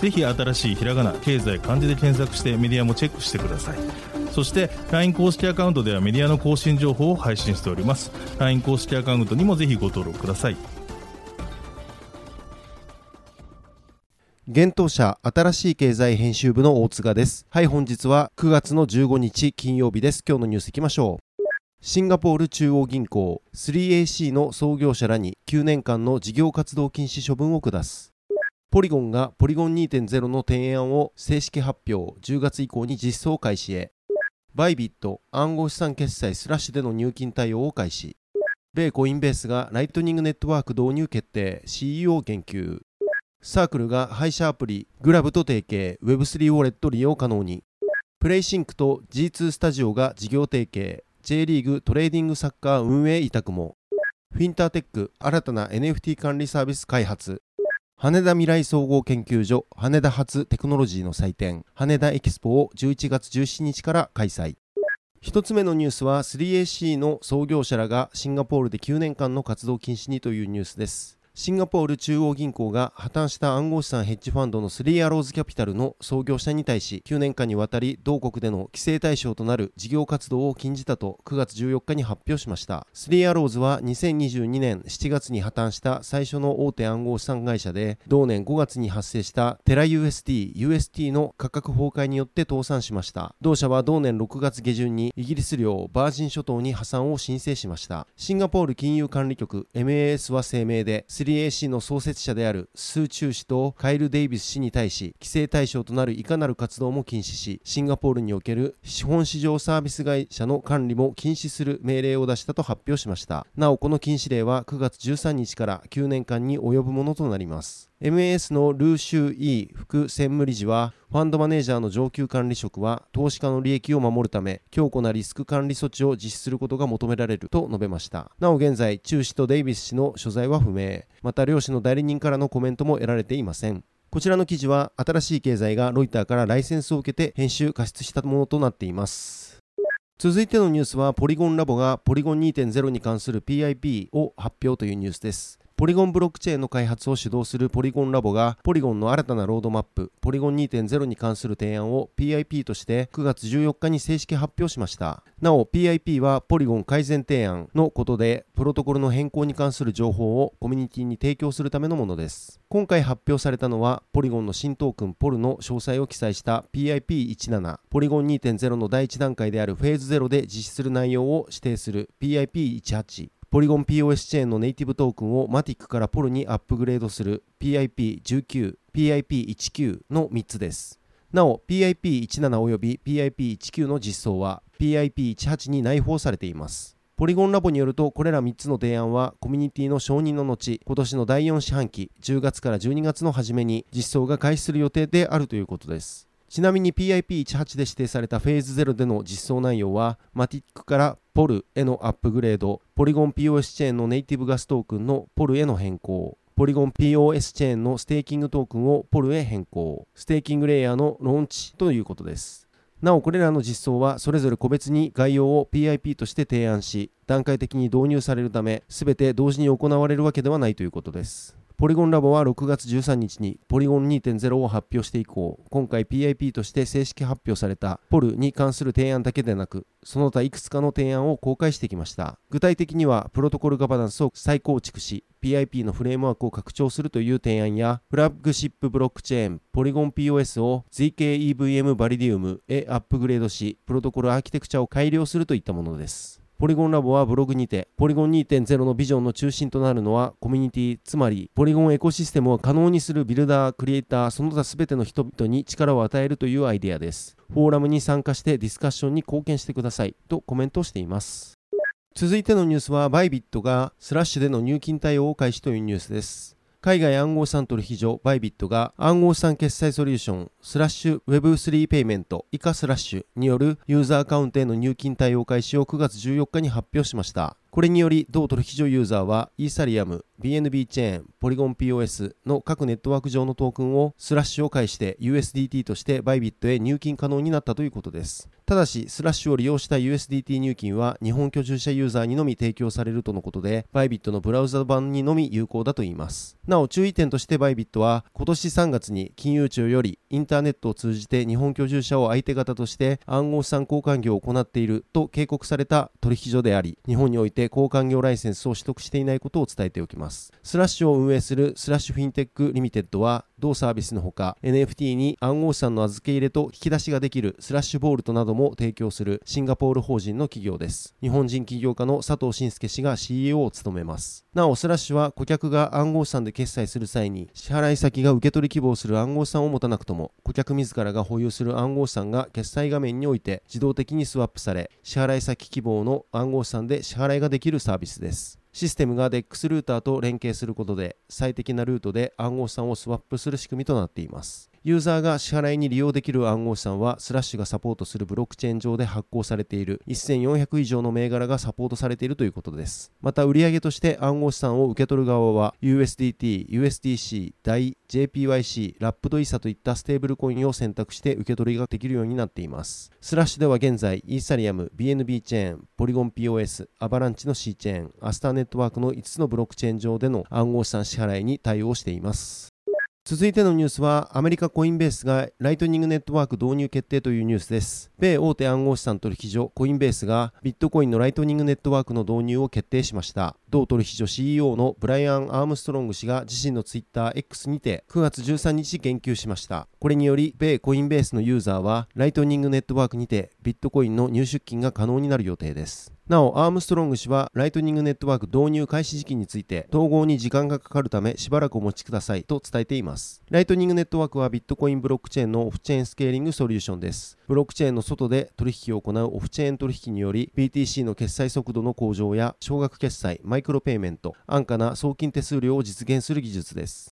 ぜひ新しいひらがな経済漢字で検索してメディアもチェックしてください。そして LINE 公式アカウントではメディアの更新情報を配信しております。LINE 公式アカウントにもぜひご登録ください。現当社新しい経済編集部の大塚です。はい本日は9月の15日金曜日です。今日のニュースいきましょう。シンガポール中央銀行 3AC の創業者らに9年間の事業活動禁止処分を下す。ポリゴンがポリゴン2.0の提案を正式発表。10月以降に実装開始へ。Bybit 暗号資産決済スラッシュでの入金対応を開始。米 Coinbase がライトニングネットワーク導入決定。CEO 言及 Circle が配車アプリ Grab と提携。Web3 ウォレット利用可能に。プレイシンクと G2 スタジオが事業提携。J リーグトレーディングサッカー運営委託も。フィンターテック新たな NFT 管理サービス開発。羽田未来総合研究所羽田発テクノロジーの祭典羽田エキスポを11月17日から開催。一つ目のニュースは 3AC の創業者らがシンガポールで9年間の活動禁止にというニュースです。シンガポール中央銀行が破綻した暗号資産ヘッジファンドのスリーアローズキャピタルの創業者に対し9年間にわたり同国での規制対象となる事業活動を禁じたと9月14日に発表しました。スリーアローズは2022年7月に破綻した最初の大手暗号資産会社で同年5月に発生したテラ USD、UST の価格崩壊によって倒産しました。同社は同年6月下旬にイギリス領バージン諸島に破産を申請しました。シンガポール金融管理局 MAS は声明で 3AC の創設者であるスー・チュー氏とカイル・デイビス氏に対し規制対象となるいかなる活動も禁止しシンガポールにおける資本市場サービス会社の管理も禁止する命令を出したと発表しました。なおこの禁止令は9月13日から9年間に及ぶものとなります。MAS のルーシュー・イー副専務理事はファンドマネージャーの上級管理職は投資家の利益を守るため強固なリスク管理措置を実施することが求められると述べました。なお現在チュー氏とデイビス氏の所在は不明。また両氏の代理人からのコメントも得られていません。こちらの記事は新しい経済がロイターからライセンスを受けて編集加筆したものとなっています。続いてのニュースはポリゴンラボがポリゴン2.0に関する PIP を発表というニュースです。ポリゴンブロックチェーンの開発を主導するポリゴンラボがポリゴンの新たなロードマップポリゴン2.0に関する提案を PIP として9月14日に正式発表しました。なお PIP はポリゴン改善提案のことでプロトコルの変更に関する情報をコミュニティに提供するためのものです。今回発表されたのはポリゴンの新トークンポルの詳細を記載した PIP17 ポリゴン2.0の第1段階であるフェーズ0で実施する内容を指定する PIP18 ポリゴン POS チェーンのネイティブトークンを MATIC から POL にアップグレードする PIP19、PIP19 の3つです。なお PIP17 および PIP19 の実装は PIP18 に内包されています。ポリゴンラボによるとこれら3つの提案はコミュニティの承認の後今年の第4四半期10月から12月の初めに実装が開始する予定であるということですちなみに PIP18 で指定されたフェーズ0での実装内容は、 MATIC から POL へのアップグレード、ポリゴン POS チェーンのネイティブガストークンの POL への変更、ポリゴン POS チェーンのステーキングトークンを POL へ変更、ステーキングレイヤーのローンチということです。なおこれらの実装はそれぞれ個別に概要を PIP として提案し段階的に導入されるため全て同時に行われるわけではないということですポリゴンラボは6月13日にポリゴン2.0を発表して以降、今回 PIP として正式発表されたポルに関する提案だけでなく、その他いくつかの提案を公開してきました。具体的には、プロトコルガバナンスを再構築し、PIP のフレームワークを拡張するという提案や、フラッグシップブロックチェーン、ポリゴン POS を ZKEVM バリディウムへアップグレードし、プロトコルアーキテクチャを改良するといったものです。ポリゴンラボはブログにて、ポリゴン2.0のビジョンの中心となるのはコミュニティ、つまりポリゴンエコシステムを可能にするビルダー、クリエイター、その他全ての人々に力を与えるというアイデアです。フォーラムに参加してディスカッションに貢献してくださいとコメントしています。続いてのニュースは、バイビットがスラッシュでの入金対応を開始というニュースです。海外暗号資産取引所バイビットが暗号資産決済ソリューションスラッシュ Web3 ペイメント以下スラッシュによるユーザーアカウントへの入金対応開始を9月14日に発表しました。これにより同取引所ユーザーはイーサリアム、BNB チェーン、ポリゴン POS の各ネットワーク上のトークンをスラッシュを介して USDT としてバイビットへ入金可能になったということです。ただし、スラッシュを利用した USDT 入金は日本居住者ユーザーにのみ提供されるとのことで、バイビットのブラウザ版にのみ有効だといいます。なお、注意点としてバイビットは、今年3月に金融庁よりインターネットを通じて日本居住者を相手方として暗号資産交換業を行っていると警告された取引所であり、日本において交換業ライセンスを取得していないことを伝えておきます。スラッシュを運営するスラッシュフィンテックリミテッドは、同サービスのほか NFT に暗号資産の預け入れと引き出しができるスラッシュボールトなども提供するシンガポール法人の企業です。日本人起業家の佐藤伸介氏が CEO を務めます。なおスラッシュは顧客が暗号資産で決済する際に支払い先が受け取り希望する暗号資産を持たなくとも顧客自らが保有する暗号資産が決済画面において自動的にスワップされ支払い先希望の暗号資産で支払いができるサービスです。システムが DEX ルーターと連携することで最適なルートで暗号資産をスワップする仕組みとなっています。ユーザーが支払いに利用できる暗号資産はスラッシュがサポートするブロックチェーン上で発行されている1400以上の銘柄がサポートされているということです。また売上として暗号資産を受け取る側は USDT、USDC、DAI、JPYC、ラップドイーサといったステーブルコインを選択して受け取りができるようになっています。スラッシュでは現在イーサリアム、BNB チェーン、ポリゴン POS、アバランチの C チェーン、アスターネットワークの5つのブロックチェーン上での暗号資産支払いに対応しています。続いてのニュースはアメリカコインベースがライトニングネットワーク導入決定というニュースです。米大手暗号資産取引所コインベースがビットコインのライトニングネットワークの導入を決定しました。同取引所 CEO のブライアン・アームストロング氏が自身のツイッター X にて9月13日言及しましたこれにより米コインベースのユーザーはライトニングネットワークにてビットコインの入出金が可能になる予定ですなお、アームストロング氏は、ライトニングネットワーク導入開始時期について、統合に時間がかかるため、しばらくお待ちくださいと伝えています。ライトニングネットワークはビットコインブロックチェーンのオフチェーンスケーリングソリューションです。ブロックチェーンの外で取引を行うオフチェーン取引により、BTC の決済速度の向上や、少額決済、マイクロペイメント、安価な送金手数料を実現する技術です。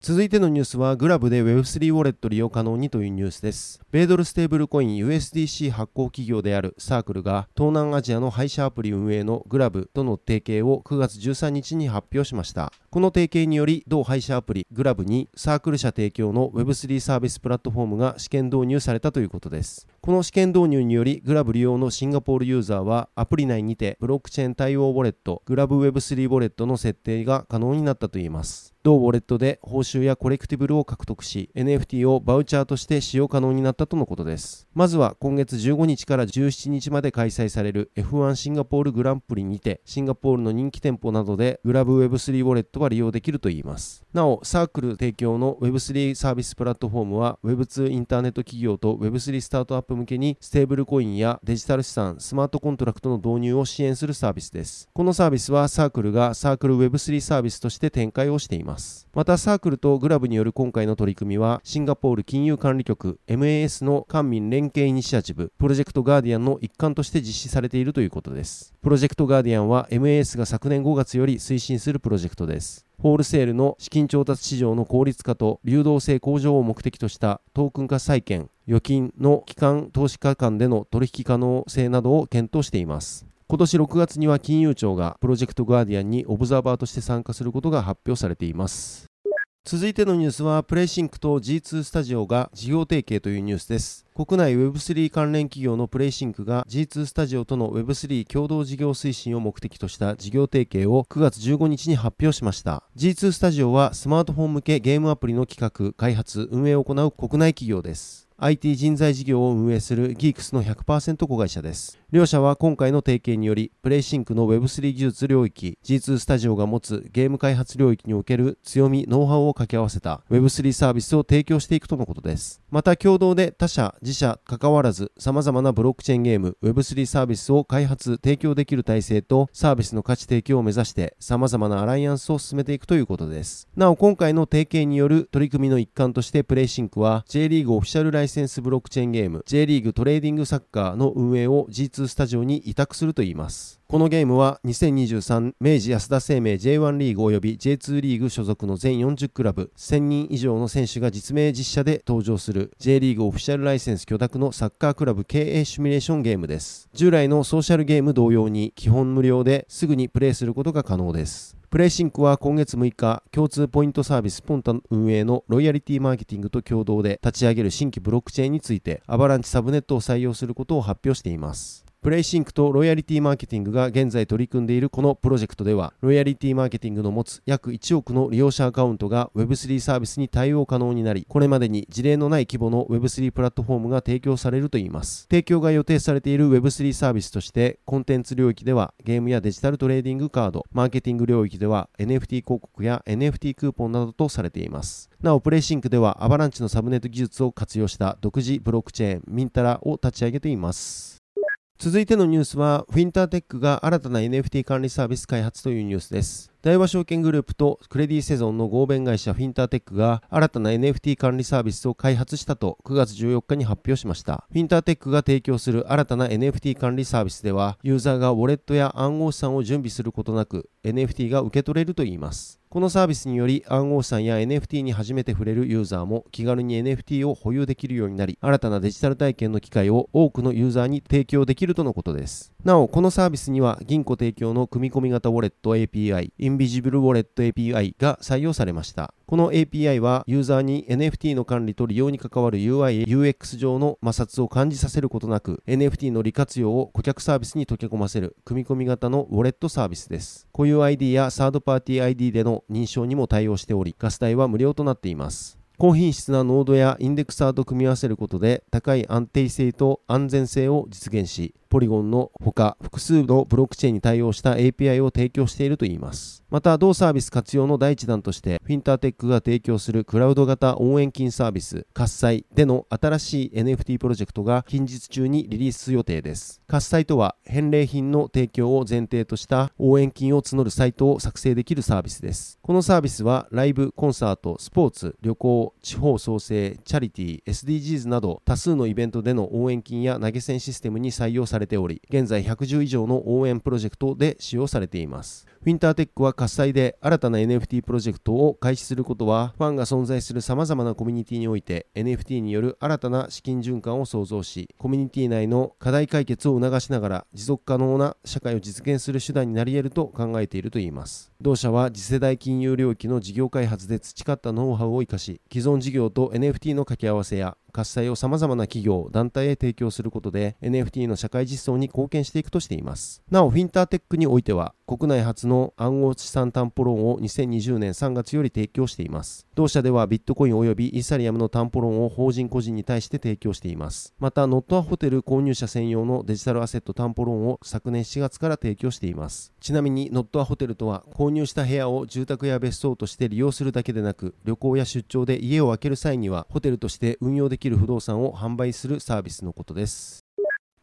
続いてのニュースは、グラブで Web3 ウォレット利用可能にというニュースです。米ドルステーブルコイン USDC 発行企業であるサークルが、東南アジアの配車アプリ運営のグラブとの提携を9月13日に発表しました。この提携により、同配車アプリグラブにサークル社提供の Web3 サービスプラットフォームが試験導入されたということです。この試験導入により、グラブ利用のシンガポールユーザーは、アプリ内にてブロックチェーン対応ウォレット、グラブ Web3 ウォレットの設定が可能になったといいます。同ウォレットで報酬やコレクティブルを獲得し NFT をバウチャーとして使用可能になったとのことですまずは今月15日から17日まで開催される F1 シンガポールグランプリにてシンガポールの人気店舗などでグラブ Web3 ウォレットは利用できるといいますなおサークル提供の Web3 サービスプラットフォームは Web2 インターネット企業と Web3 スタートアップ向けにステーブルコインやデジタル資産スマートコントラクトの導入を支援するサービスですこのサービスはサークルがサークル Web3 サービスとして展開をしていますまたサークルとグラブによる今回の取り組みは、シンガポール金融管理局 MAS の官民連携イニシアチブ、プロジェクトガーディアンの一環として実施されているということです。プロジェクトガーディアンは MAS が昨年5月より推進するプロジェクトです。ホールセールの資金調達市場の効率化と流動性向上を目的としたトークン化債券、預金の機関投資家間での取引可能性などを検討しています。今年6月には金融庁がプロジェクトガーディアンにオブザーバーとして参加することが発表されています。続いてのニュースは、プレイシンクと G2 スタジオが事業提携というニュースです。国内 Web3 関連企業のプレイシンクが G2 スタジオとの Web3 共同事業推進を目的とした事業提携を9月15日に発表しました。G2 スタジオはスマートフォン向けゲームアプリの企画、開発、運営を行う国内企業です。IT 人材事業を運営するギークスの100%子会社です。両社は今回の提携により、プレイシンクの Web3 技術領域、G2 スタジオが持つゲーム開発領域における強み、ノウハウを掛け合わせた Web3 サービスを提供していくとのことです。また共同で他社、自社関わらず様々なブロックチェーンゲーム、Web3 サービスを開発、提供できる体制とサービスの価値提供を目指して様々なアライアンスを進めていくということです。なお今回の提携による取り組みの一環としてプレイシンクは J リーグオフィシャルライセンスブロックチェーンゲーム J リーグトレーディングサッカーの運営を G2 スタジオに委託するといいます。このゲームは2023明治安田生命 J1 リーグ及び J2 リーグ所属の全40クラブ1000人以上の選手が実名実写で登場する J リーグオフィシャルライセンス許諾のサッカークラブ経営シミュレーションゲームです。従来のソーシャルゲーム同様に基本無料ですぐにプレイすることが可能です。プレイシンクは今月6日、共通ポイントサービスポンタ運営のロイヤリティマーケティングと共同で立ち上げる新規ブロックチェーンについて、アバランチサブネットを採用することを発表しています。プレイシンクとロイヤリティマーケティングが現在取り組んでいるこのプロジェクトでは、ロイヤリティマーケティングの持つ約1億の利用者アカウントが Web3 サービスに対応可能になり、これまでに事例のない規模の Web3 プラットフォームが提供されるといいます。提供が予定されている Web3 サービスとして、コンテンツ領域ではゲームやデジタルトレーディングカード、マーケティング領域では NFT 広告や NFT クーポンなどとされています。なお、プレイシンクではアバランチのサブネット技術を活用した独自ブロックチェーン、ミンタラを立ち上げています。続いてのニュースは、フィンターテックが新たな NFT 管理サービス開発というニュースです。大和証券グループとクレディセゾンの合弁会社フィンターテックが新たな NFT 管理サービスを開発したと9月14日に発表しました。フィンターテックが提供する新たな NFT 管理サービスでは、ユーザーがウォレットや暗号資産を準備することなく NFT が受け取れるといいます。このサービスにより暗号資産や NFT に初めて触れるユーザーも気軽に NFT を保有できるようになり新たなデジタル体験の機会を多くのユーザーに提供できるとのことです。なおこのサービスには銀行提供の組み込み型ウォレット API インビジブルウォレット API が採用されました。この API はユーザーに NFT の管理と利用に関わる UI、UX 上の摩擦を感じさせることなく NFT の利活用を顧客サービスに溶け込ませる組み込み型のウォレットサービスです。固有 ID やサードパーティー ID での認証にも対応しており、ガス代は無料となっています。高品質なノードやインデクサーと組み合わせることで高い安定性と安全性を実現しポリゴンのほか複数のブロックチェーンに対応した API を提供しているといいます。また、同サービス活用の第一弾として、フィンターテックが提供するクラウド型応援金サービス、喝采での新しい NFT プロジェクトが近日中にリリース予定です。喝采とは、返礼品の提供を前提とした応援金を募るサイトを作成できるサービスです。このサービスは、ライブ、コンサート、スポーツ、旅行、地方創生、チャリティー、SDGs など多数のイベントでの応援金や投げ銭システムに採用されており、現在110以上の応援プロジェクトで使用されています。フィンターテックは喝采で新たな NFT プロジェクトを開始することは、ファンが存在する様々なコミュニティにおいて NFT による新たな資金循環を創造し、コミュニティ内の課題解決を促しながら持続可能な社会を実現する手段になり得ると考えているといいます。同社は次世代金融領域の事業開発で培ったノウハウを生かし、既存事業と NFT の掛け合わせや喝采を様々な企業、団体へ提供することで NFT の社会実装に貢献していくとしています。なお、フィンターテックにおいては、国内初の暗号資産担保ローンを2020年3月より提供しています。同社ではビットコイン及びイーサリアムの担保ローンを法人個人に対して提供しています。また、ノットアホテル購入者専用のデジタルアセット担保ローンを昨年7月から提供しています。ちなみに、ノットアホテルとは、購入した部屋を住宅や別荘として利用するだけでなく、旅行や出張で家を空ける際には、ホテルとして運用できる不動産を販売するサービスのことです。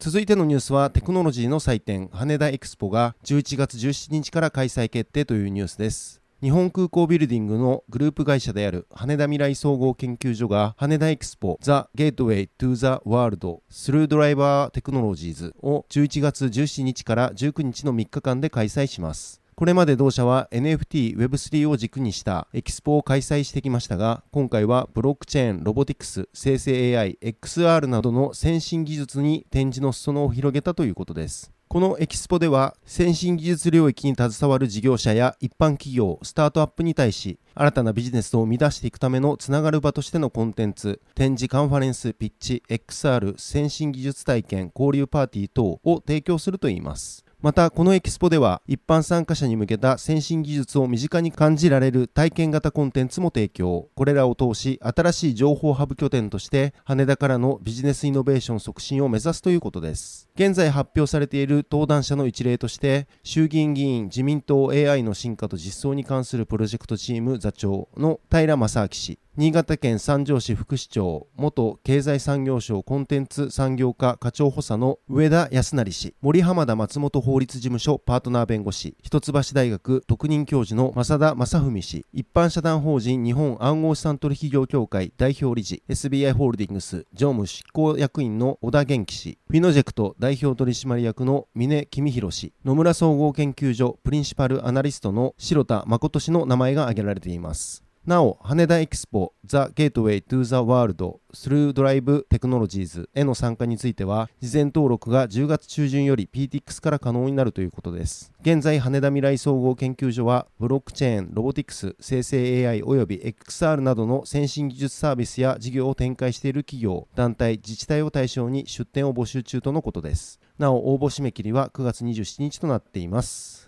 続いてのニュースはテクノロジーの祭典羽田エクスポが11月17日から開催決定というニュースです。日本空港ビルディングのグループ会社である羽田未来総合研究所が羽田エクスポ The Gateway to the World through Diverse Technologies を11月17日から19日の3日間で開催します。これまで同社は NFT、Web3 を軸にしたエキスポを開催してきましたが、今回はブロックチェーン、ロボティクス、生成 AI、XR などの先進技術に展示の裾野を広げたということです。このエキスポでは先進技術領域に携わる事業者や一般企業、スタートアップに対し新たなビジネスを生み出していくためのつながる場としてのコンテンツ、展示カンファレンス、ピッチ、XR、先進技術体験、交流パーティー等を提供するといいます。またこのエキスポでは一般参加者に向けた先進技術を身近に感じられる体験型コンテンツも提供。これらを通し新しい情報ハブ拠点として羽田からのビジネスイノベーション促進を目指すということです。現在発表されている登壇者の一例として衆議院議員自民党 AI の進化と実装に関するプロジェクトチーム座長の平正明氏。新潟県三条市副市長元経済産業省コンテンツ産業課課長補佐の上田康成氏森浜田松本法律事務所パートナー弁護士一橋大学特任教授の正田正文氏一般社団法人日本暗号資産取引業協会代表理事 SBI ホールディングス常務執行役員の小田玄紀氏フィノジェクト代表取締役の峰公弘氏野村総合研究所プリンシパルアナリストの白田誠氏の名前が挙げられています。なお、羽田エキスポ The Gateway to the World through Diverse Technologies への参加については、事前登録が10月中旬より Peatix から可能になるということです。現在、羽田未来総合研究所は、ブロックチェーン、ロボティクス、生成 AI 及び XR などの先進技術サービスや事業を展開している企業、団体、自治体を対象に出展を募集中とのことです。なお、応募締め切りは9月27日となっています。